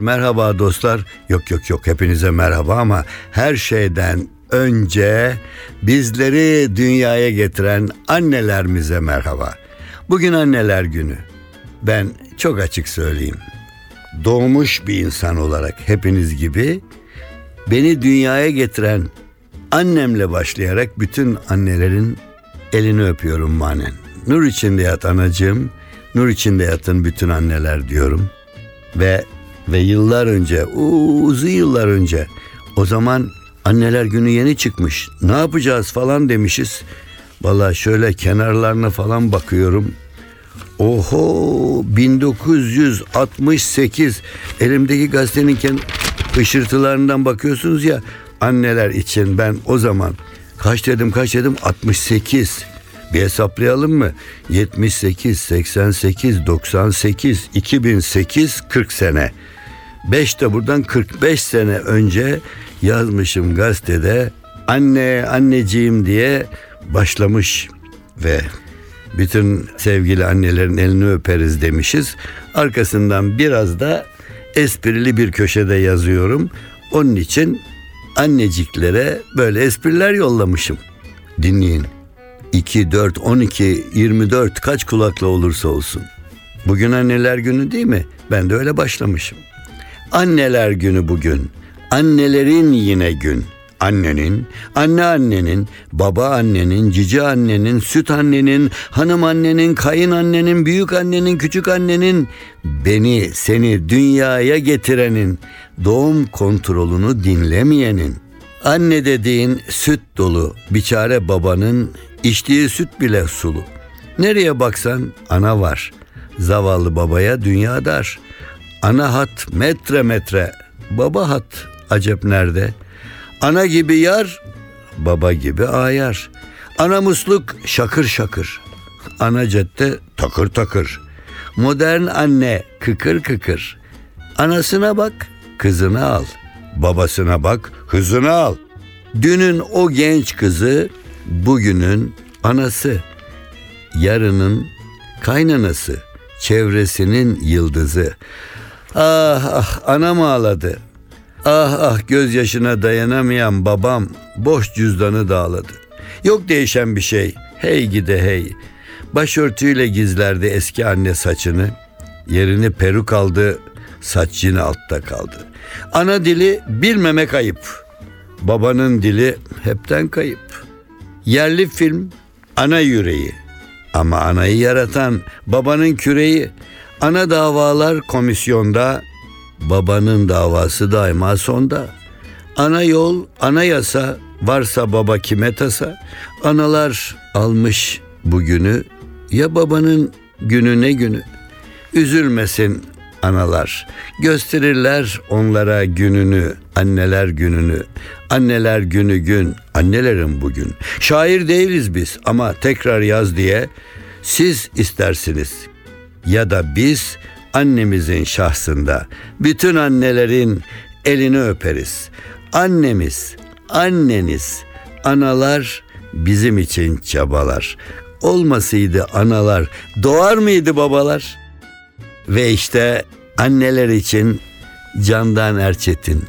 Merhaba dostlar. Yok yok yok hepinize merhaba ama her şeyden önce bizleri dünyaya getiren annelerimize merhaba. Bugün anneler günü. Ben çok açık söyleyeyim. Doğmuş bir insan olarak hepiniz gibi beni dünyaya getiren annemle başlayarak bütün annelerin elini öpüyorum manen. Nur içinde yat anacığım, nur içinde yatın bütün anneler diyorum. Ve ve yıllar önce, uzun yıllar önce o zaman anneler günü yeni çıkmış. Ne yapacağız falan demişiz. Valla şöyle kenarlarına falan bakıyorum. Oho 1968 elimdeki gazetenin ışırtılarından bakıyorsunuz ya anneler için ben o zaman kaç dedim kaç dedim 68 bir hesaplayalım mı? 78, 88, 98, 2008, 40 sene. 5 de buradan 45 sene önce yazmışım gazetede anne anneciğim diye başlamış ve bütün sevgili annelerin elini öperiz demişiz. Arkasından biraz da esprili bir köşede yazıyorum. Onun için anneciklere böyle espriler yollamışım. Dinleyin. 2, 4, 12, 24 kaç kulakla olursa olsun. Bugün anneler günü değil mi? Ben de öyle başlamışım. Anneler günü bugün. Annelerin yine gün. Annenin, anneannenin, baba annenin, cici annenin, süt annenin, hanım annenin, kayın annenin, büyük annenin, küçük annenin, beni, seni dünyaya getirenin, doğum kontrolünü dinlemeyenin. Anne dediğin süt dolu, biçare babanın içtiği süt bile sulu. Nereye baksan ana var. Zavallı babaya dünya dar. Ana hat metre metre, baba hat acep nerede? Ana gibi yar, baba gibi ayar. Ana musluk şakır şakır. Ana cadde takır takır. Modern anne kıkır kıkır. Anasına bak, kızını al. Babasına bak, hızını al. Dünün o genç kızı, bugünün anası. Yarının kaynanası, çevresinin yıldızı. Ah ah anam ağladı. Ah ah gözyaşına dayanamayan babam boş cüzdanı dağladı. Yok değişen bir şey. Hey gide hey. Başörtüyle gizlerdi eski anne saçını. Yerini peruk aldı, saç yine altta kaldı. Ana dili bilmemek ayıp. Babanın dili hepten kayıp. Yerli film ana yüreği. Ama anayı yaratan babanın küreği. Ana davalar komisyonda, babanın davası daima sonda. Ana yol, ana yasa, varsa baba kime tasa. Analar almış bugünü, ya babanın günü ne günü. Üzülmesin analar. Gösterirler onlara gününü, anneler gününü. Anneler günü gün, annelerin bugün. Şair değiliz biz ama tekrar yaz diye siz istersiniz. Ya da biz annemizin şahsında bütün annelerin elini öperiz. Annemiz, anneniz, analar bizim için çabalar. Olmasıydı analar, doğar mıydı babalar? Ve işte anneler için Candan Erçetin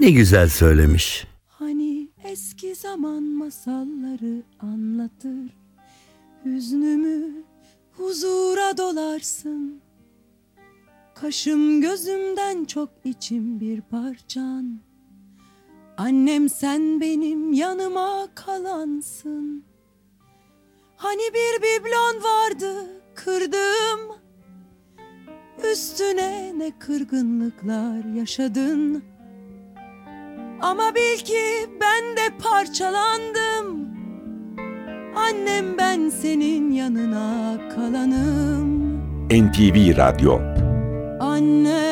ne güzel söylemiş. Hani eski zaman masalları anlatır. Hüznümü huzura dolarsın. Kaşım gözümden çok içim bir parçan. Annem sen benim yanıma kalansın. Hani bir biblon vardı kırdım Üstüne ne kırgınlıklar yaşadın? Ama bil ki ben de parçalandım. Annem ben senin yanına kalanım. NTV Radyo. Annem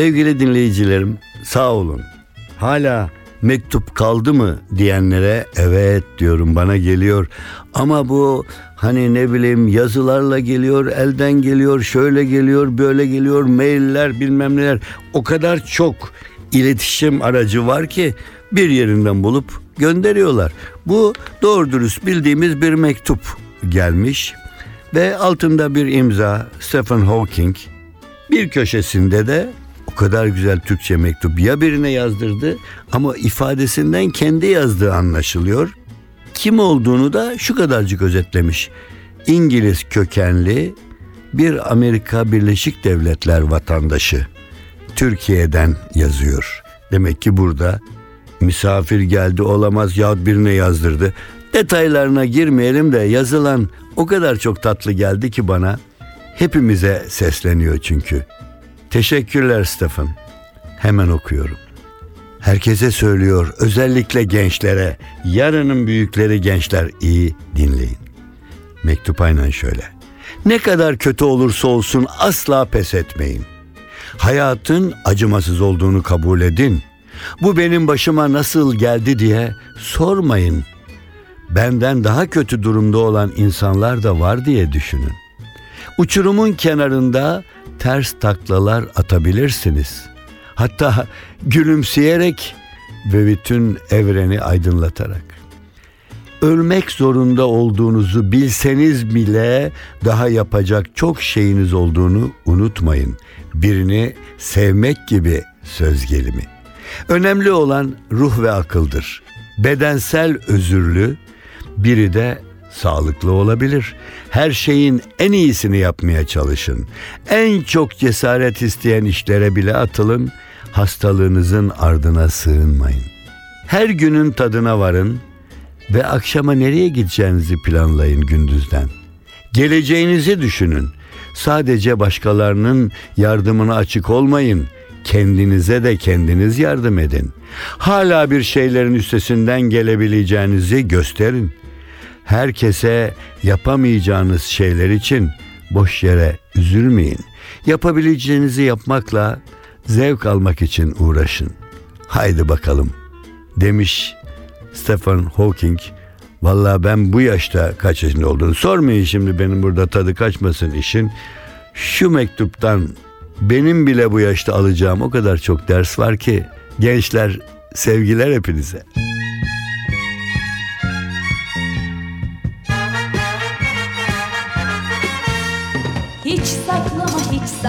Sevgili dinleyicilerim sağ olun. Hala mektup kaldı mı diyenlere evet diyorum bana geliyor. Ama bu hani ne bileyim yazılarla geliyor, elden geliyor, şöyle geliyor, böyle geliyor, mailler bilmem neler. O kadar çok iletişim aracı var ki bir yerinden bulup gönderiyorlar. Bu doğru dürüst bildiğimiz bir mektup gelmiş ve altında bir imza Stephen Hawking bir köşesinde de kadar güzel Türkçe mektup ya birine yazdırdı ama ifadesinden kendi yazdığı anlaşılıyor. Kim olduğunu da şu kadarcık özetlemiş. İngiliz kökenli bir Amerika Birleşik Devletler vatandaşı. Türkiye'den yazıyor. Demek ki burada misafir geldi olamaz yahut birine yazdırdı. Detaylarına girmeyelim de yazılan o kadar çok tatlı geldi ki bana. Hepimize sesleniyor çünkü. Teşekkürler Stefan. Hemen okuyorum. Herkese söylüyor, özellikle gençlere, yarının büyükleri gençler iyi dinleyin. Mektup aynen şöyle. Ne kadar kötü olursa olsun asla pes etmeyin. Hayatın acımasız olduğunu kabul edin. Bu benim başıma nasıl geldi diye sormayın. Benden daha kötü durumda olan insanlar da var diye düşünün. Uçurumun kenarında ters taklalar atabilirsiniz. Hatta gülümseyerek ve bütün evreni aydınlatarak. Ölmek zorunda olduğunuzu bilseniz bile daha yapacak çok şeyiniz olduğunu unutmayın. Birini sevmek gibi söz gelimi. Önemli olan ruh ve akıldır. Bedensel özürlü, biri de sağlıklı olabilir. Her şeyin en iyisini yapmaya çalışın. En çok cesaret isteyen işlere bile atılın. Hastalığınızın ardına sığınmayın. Her günün tadına varın ve akşama nereye gideceğinizi planlayın gündüzden. Geleceğinizi düşünün. Sadece başkalarının yardımına açık olmayın. Kendinize de kendiniz yardım edin. Hala bir şeylerin üstesinden gelebileceğinizi gösterin herkese yapamayacağınız şeyler için boş yere üzülmeyin. Yapabileceğinizi yapmakla zevk almak için uğraşın. Haydi bakalım demiş Stephen Hawking. Vallahi ben bu yaşta kaç yaşında olduğunu sormayın şimdi benim burada tadı kaçmasın işin. Şu mektuptan benim bile bu yaşta alacağım o kadar çok ders var ki gençler sevgiler hepinize.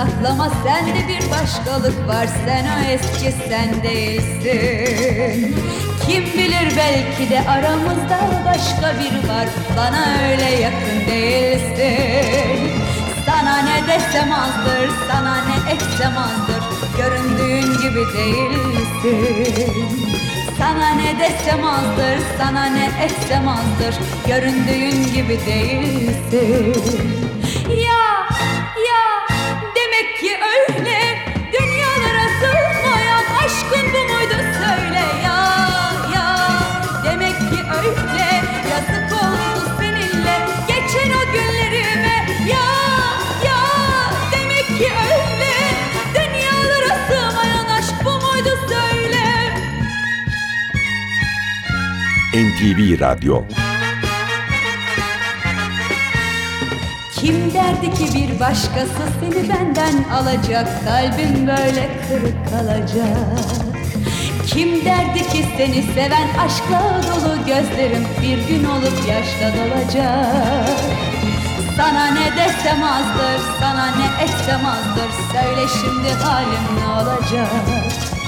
Saklama sende bir başkalık var. Sen o eski sen değilsin. Kim bilir belki de aramızda başka biri var. Bana öyle yakın değilsin. Sana ne desem azdır sana ne etsem azdır. Göründüğün gibi değilsin. Sana ne desem azdır, sana ne etsem azdır. Göründüğün gibi değilsin NTV Radyo. Kim derdi ki bir başkası seni benden alacak? Kalbim böyle kırık kalacak. Kim derdi ki seni seven aşkla dolu gözlerim bir gün olup yaşla dolacak? Sana ne desem azdır, sana ne etsem azdır. Söyle şimdi halim ne olacak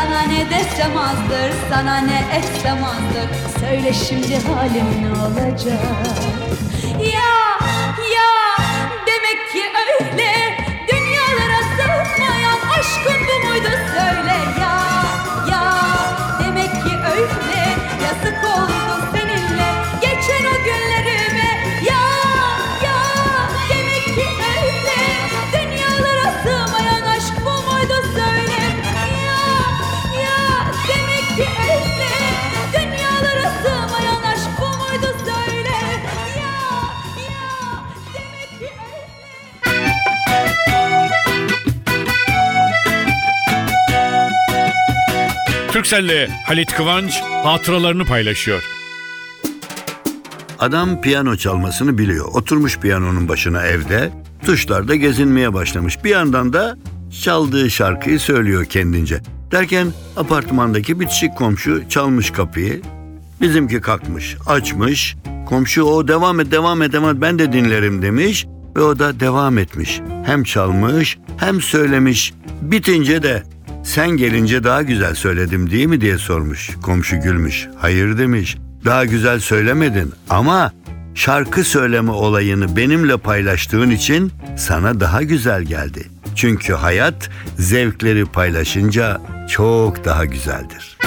Sana ne desem azdır, sana ne etsem azdır. Söyle şimdi halim ne olacak Türkcell'le Halit Kıvanç hatıralarını paylaşıyor. Adam piyano çalmasını biliyor. Oturmuş piyanonun başına evde. Tuşlarda gezinmeye başlamış. Bir yandan da çaldığı şarkıyı söylüyor kendince. Derken apartmandaki bitişik komşu çalmış kapıyı. Bizimki kalkmış, açmış. Komşu o devam et, devam et, devam et ben de dinlerim demiş. Ve o da devam etmiş. Hem çalmış hem söylemiş. Bitince de sen gelince daha güzel söyledim değil mi diye sormuş. Komşu gülmüş. Hayır demiş. Daha güzel söylemedin ama şarkı söyleme olayını benimle paylaştığın için sana daha güzel geldi. Çünkü hayat zevkleri paylaşınca çok daha güzeldir.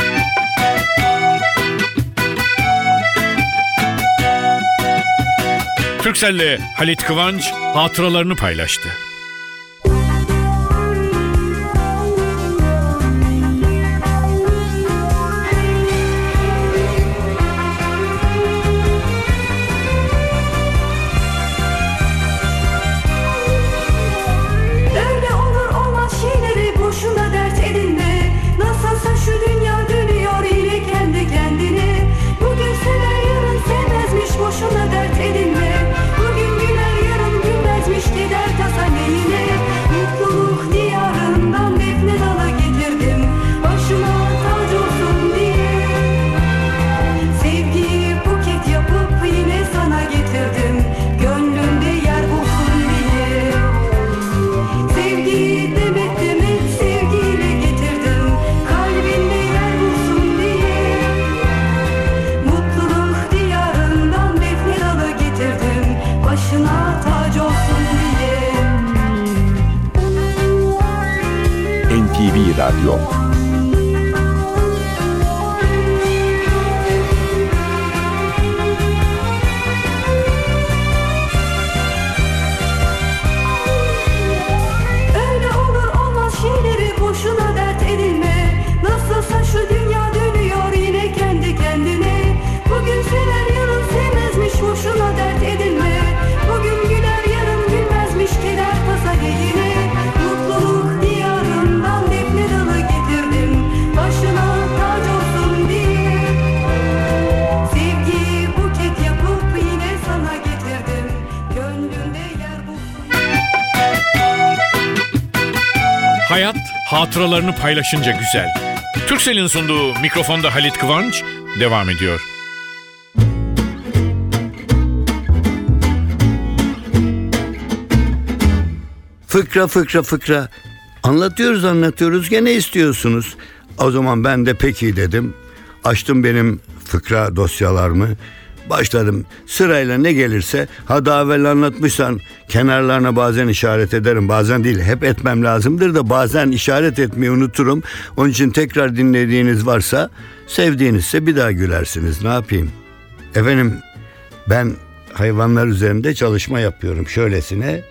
Türkcell'le Halit Kıvanç hatıralarını paylaştı. NTV Radyo Hayat hatıralarını paylaşınca güzel. Türkcell'in sunduğu mikrofonda Halit Kıvanç devam ediyor. Fıkra fıkra fıkra. Anlatıyoruz anlatıyoruz gene istiyorsunuz. O zaman ben de peki dedim. Açtım benim fıkra dosyalarımı. Başladım sırayla ne gelirse ha daha evvel anlatmışsan kenarlarına bazen işaret ederim bazen değil hep etmem lazımdır da bazen işaret etmeyi unuturum. Onun için tekrar dinlediğiniz varsa sevdiğinizse bir daha gülersiniz ne yapayım. Efendim ben hayvanlar üzerinde çalışma yapıyorum şöylesine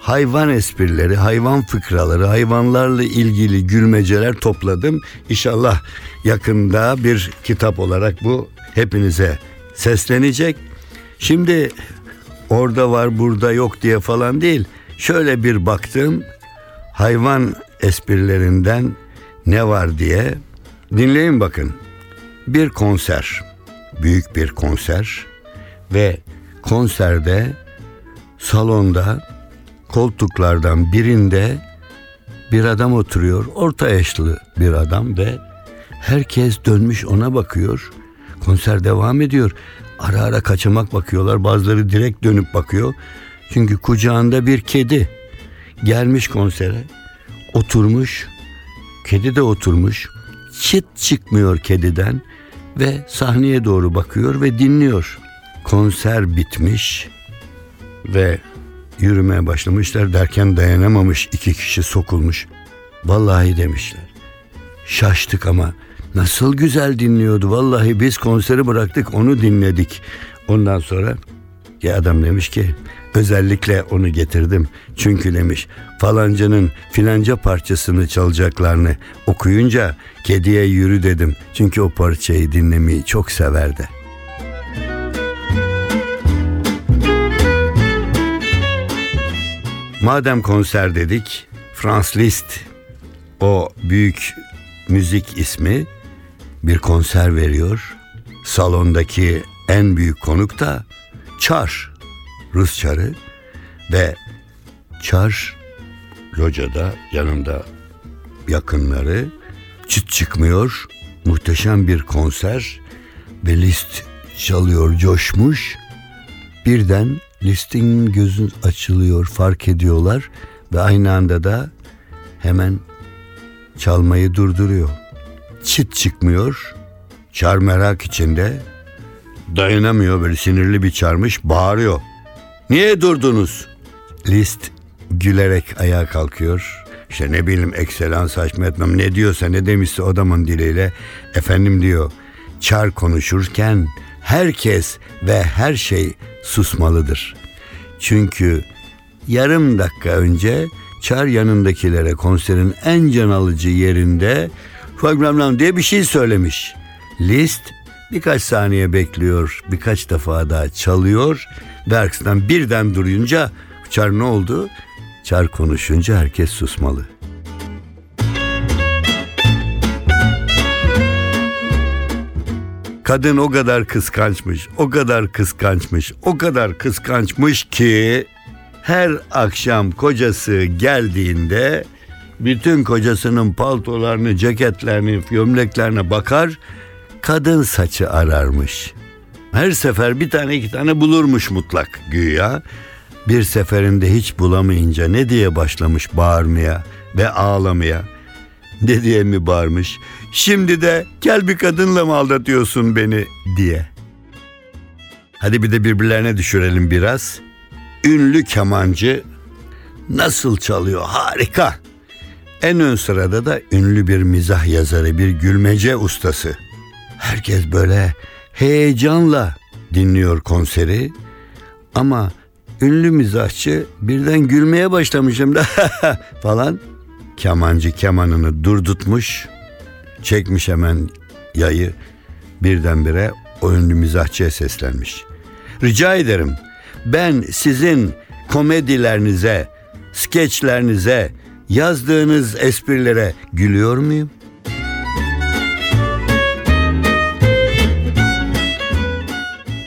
hayvan esprileri, hayvan fıkraları, hayvanlarla ilgili gülmeceler topladım. İnşallah yakında bir kitap olarak bu hepinize seslenecek. Şimdi orada var burada yok diye falan değil. Şöyle bir baktım hayvan esprilerinden ne var diye. Dinleyin bakın. Bir konser, büyük bir konser ve konserde salonda koltuklardan birinde bir adam oturuyor. Orta yaşlı bir adam ve Herkes dönmüş ona bakıyor. Konser devam ediyor. Ara ara kaçamak bakıyorlar. Bazıları direkt dönüp bakıyor. Çünkü kucağında bir kedi gelmiş konsere. Oturmuş. Kedi de oturmuş. Çıt çıkmıyor kediden ve sahneye doğru bakıyor ve dinliyor. Konser bitmiş ve yürümeye başlamışlar derken dayanamamış iki kişi sokulmuş. Vallahi demişler. Şaştık ama nasıl güzel dinliyordu. Vallahi biz konseri bıraktık onu dinledik. Ondan sonra ya adam demiş ki özellikle onu getirdim. Çünkü demiş falancanın filanca parçasını çalacaklarını okuyunca kediye yürü dedim. Çünkü o parçayı dinlemeyi çok severdi. Madem konser dedik, Franz Liszt o büyük müzik ismi bir konser veriyor. Salondaki en büyük konuk da Çar, Rus çarı ve Çar locada yanında yakınları çıt çıkmıyor. Muhteşem bir konser ve Liszt çalıyor coşmuş. Birden List'in gözü açılıyor fark ediyorlar ve aynı anda da hemen çalmayı durduruyor. Çıt çıkmıyor. Çar merak içinde. Dayanamıyor böyle sinirli bir çarmış bağırıyor. Niye durdunuz? List gülerek ayağa kalkıyor. İşte ne bileyim ekselans saçma etmem ne diyorsa ne demişse adamın diliyle. Efendim diyor çar konuşurken herkes ve her şey susmalıdır. Çünkü yarım dakika önce Çar yanındakilere konserin en can alıcı yerinde Fagramlam diye bir şey söylemiş. List birkaç saniye bekliyor, birkaç defa daha çalıyor ve arkasından birden durunca Çar ne oldu? Çar konuşunca herkes susmalı. Kadın o kadar kıskançmış, o kadar kıskançmış, o kadar kıskançmış ki her akşam kocası geldiğinde bütün kocasının paltolarını, ceketlerini, gömleklerine bakar, kadın saçı ararmış. Her sefer bir tane iki tane bulurmuş mutlak güya. Bir seferinde hiç bulamayınca ne diye başlamış bağırmaya ve ağlamaya. Ne diye mi bağırmış? Şimdi de gel bir kadınla mı aldatıyorsun beni diye. Hadi bir de birbirlerine düşürelim biraz. Ünlü kemancı nasıl çalıyor harika. En ön sırada da ünlü bir mizah yazarı, bir gülmece ustası. Herkes böyle heyecanla dinliyor konseri. Ama ünlü mizahçı birden gülmeye başlamışım da falan. Kemancı kemanını durdutmuş, çekmiş hemen yayı birdenbire o ünlü mizahçıya seslenmiş. Rica ederim ben sizin komedilerinize, skeçlerinize, yazdığınız esprilere gülüyor muyum?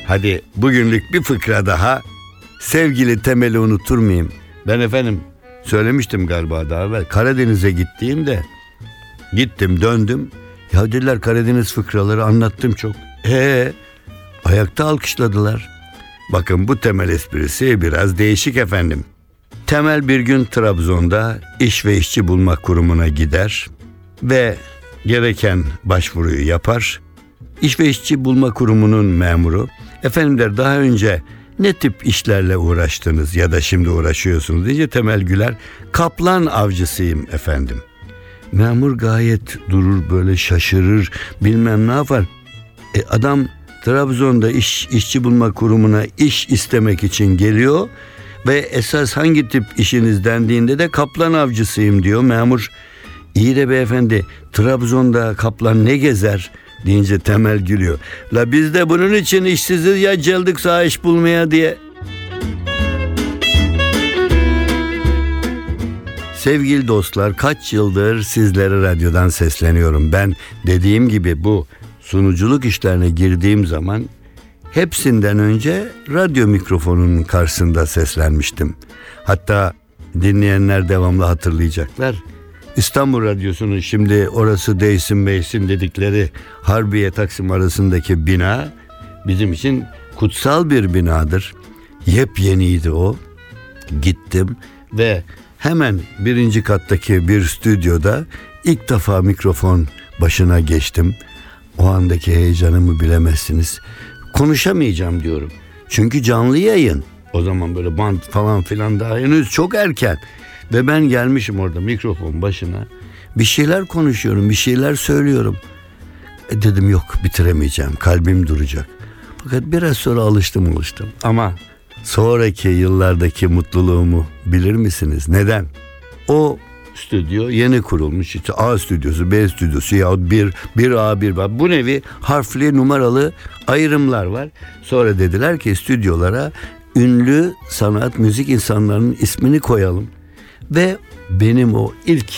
Hadi bugünlük bir fıkra daha. Sevgili Temel'i unuturmayayım. Ben efendim söylemiştim galiba daha evvel. Karadeniz'e gittiğimde gittim döndüm. Ya dediler Karadeniz fıkraları anlattım çok. Ee, ayakta alkışladılar. Bakın bu temel esprisi biraz değişik efendim. Temel bir gün Trabzon'da iş ve işçi bulma kurumuna gider ve gereken başvuruyu yapar. İş ve işçi bulma kurumunun memuru efendim der daha önce ne tip işlerle uğraştınız ya da şimdi uğraşıyorsunuz deyince Temel Güler kaplan avcısıyım efendim. Memur gayet durur böyle şaşırır bilmem ne yapar. E adam Trabzon'da iş işçi bulma kurumuna iş istemek için geliyor ve esas hangi tip işiniz dendiğinde de kaplan avcısıyım diyor memur. İyi de beyefendi Trabzon'da kaplan ne gezer deyince temel gülüyor. La biz de bunun için işsiziz ya geldik sağ iş bulmaya diye. Sevgili dostlar kaç yıldır sizlere radyodan sesleniyorum. Ben dediğim gibi bu sunuculuk işlerine girdiğim zaman hepsinden önce radyo mikrofonunun karşısında seslenmiştim. Hatta dinleyenler devamlı hatırlayacaklar. İstanbul Radyosu'nun şimdi orası değsin meysin dedikleri Harbiye Taksim arasındaki bina bizim için kutsal bir binadır. Yepyeniydi o. Gittim ve hemen birinci kattaki bir stüdyoda ilk defa mikrofon başına geçtim. O andaki heyecanımı bilemezsiniz. Konuşamayacağım diyorum. Çünkü canlı yayın. O zaman böyle band falan filan daha henüz çok erken. Ve ben gelmişim orada mikrofon başına. Bir şeyler konuşuyorum, bir şeyler söylüyorum. E dedim yok bitiremeyeceğim, kalbim duracak. Fakat biraz sonra alıştım alıştım. Ama sonraki yıllardaki mutluluğumu bilir misiniz? Neden? O stüdyo yeni kurulmuş. İşte A stüdyosu, B stüdyosu yahut bir, bir A, bir B. Bu nevi harfli numaralı ayrımlar var. Sonra dediler ki stüdyolara ünlü sanat, müzik insanlarının ismini koyalım. Ve benim o ilk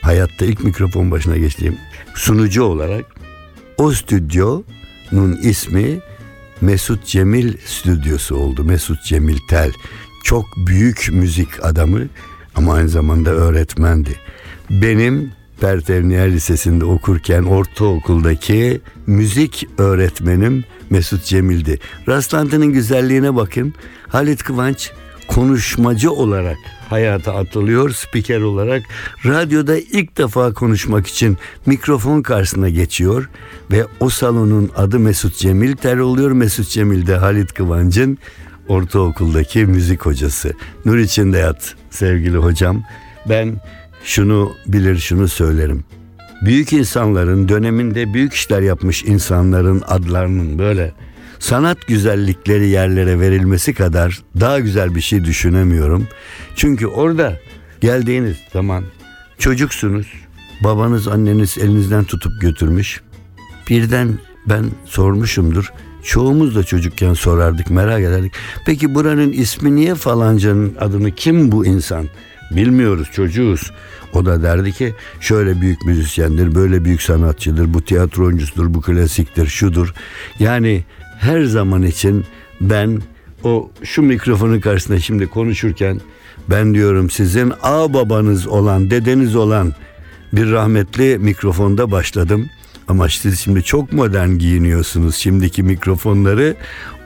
hayatta ilk mikrofon başına geçtiğim sunucu olarak o stüdyonun ismi Mesut Cemil Stüdyosu oldu. Mesut Cemil Tel. Çok büyük müzik adamı ama aynı zamanda öğretmendi. Benim Pertevniyer Lisesi'nde okurken ortaokuldaki müzik öğretmenim Mesut Cemil'di. Rastlantının güzelliğine bakın. Halit Kıvanç konuşmacı olarak hayata atılıyor, spiker olarak radyoda ilk defa konuşmak için mikrofon karşısına geçiyor ve o salonun adı Mesut Cemil Ter oluyor. Mesut Cemil de Halit Kıvanç'ın ortaokuldaki müzik hocası. Nur içinde yat sevgili hocam. Ben şunu bilir şunu söylerim. Büyük insanların döneminde büyük işler yapmış insanların adlarının böyle sanat güzellikleri yerlere verilmesi kadar daha güzel bir şey düşünemiyorum. Çünkü orada geldiğiniz zaman çocuksunuz. Babanız anneniz elinizden tutup götürmüş. Birden ben sormuşumdur. Çoğumuz da çocukken sorardık merak ederdik. Peki buranın ismi niye falancanın adını kim bu insan? Bilmiyoruz çocuğuz. O da derdi ki şöyle büyük müzisyendir, böyle büyük sanatçıdır, bu tiyatro oyuncusudur, bu klasiktir, şudur. Yani her zaman için ben o şu mikrofonun karşısında şimdi konuşurken ben diyorum sizin ağ babanız olan, dedeniz olan bir rahmetli mikrofonda başladım. Ama siz şimdi çok modern giyiniyorsunuz şimdiki mikrofonları.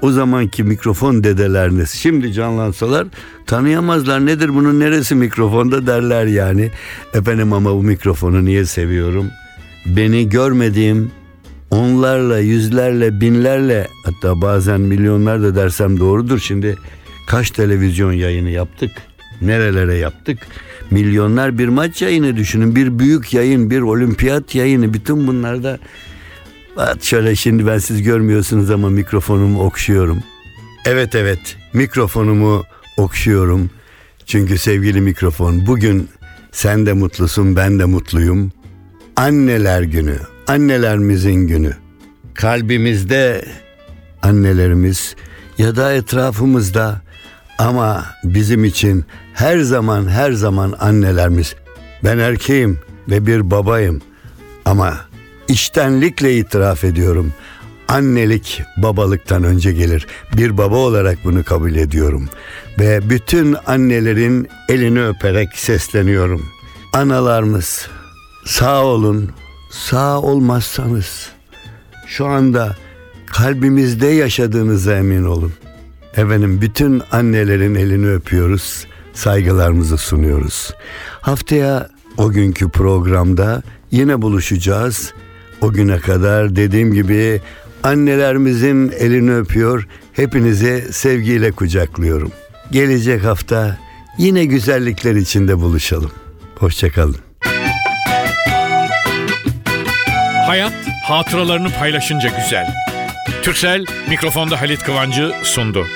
O zamanki mikrofon dedeleriniz şimdi canlansalar tanıyamazlar. Nedir bunun neresi mikrofonda derler yani. Efendim ama bu mikrofonu niye seviyorum? Beni görmediğim onlarla, yüzlerle, binlerle hatta bazen milyonlar da dersem doğrudur. Şimdi kaç televizyon yayını yaptık? Nerelere yaptık? Milyonlar bir maç yayını düşünün. Bir büyük yayın, bir olimpiyat yayını. Bütün bunlarda şöyle şimdi ben siz görmüyorsunuz ama mikrofonumu okşuyorum. Evet evet mikrofonumu okşuyorum. Çünkü sevgili mikrofon bugün sen de mutlusun ben de mutluyum. Anneler günü, annelerimizin günü. Kalbimizde annelerimiz ya da etrafımızda ama bizim için her zaman her zaman annelerimiz. Ben erkeğim ve bir babayım ama içtenlikle itiraf ediyorum. Annelik babalıktan önce gelir. Bir baba olarak bunu kabul ediyorum. Ve bütün annelerin elini öperek sesleniyorum. Analarımız sağ olun, sağ olmazsanız şu anda kalbimizde yaşadığınıza emin olun. Efendim bütün annelerin elini öpüyoruz, saygılarımızı sunuyoruz. Haftaya o günkü programda yine buluşacağız. O güne kadar dediğim gibi annelerimizin elini öpüyor, hepinizi sevgiyle kucaklıyorum. Gelecek hafta yine güzellikler içinde buluşalım. Hoşçakalın. Hayat hatıralarını paylaşınca güzel. Türksel mikrofonda Halit Kıvancı sundu.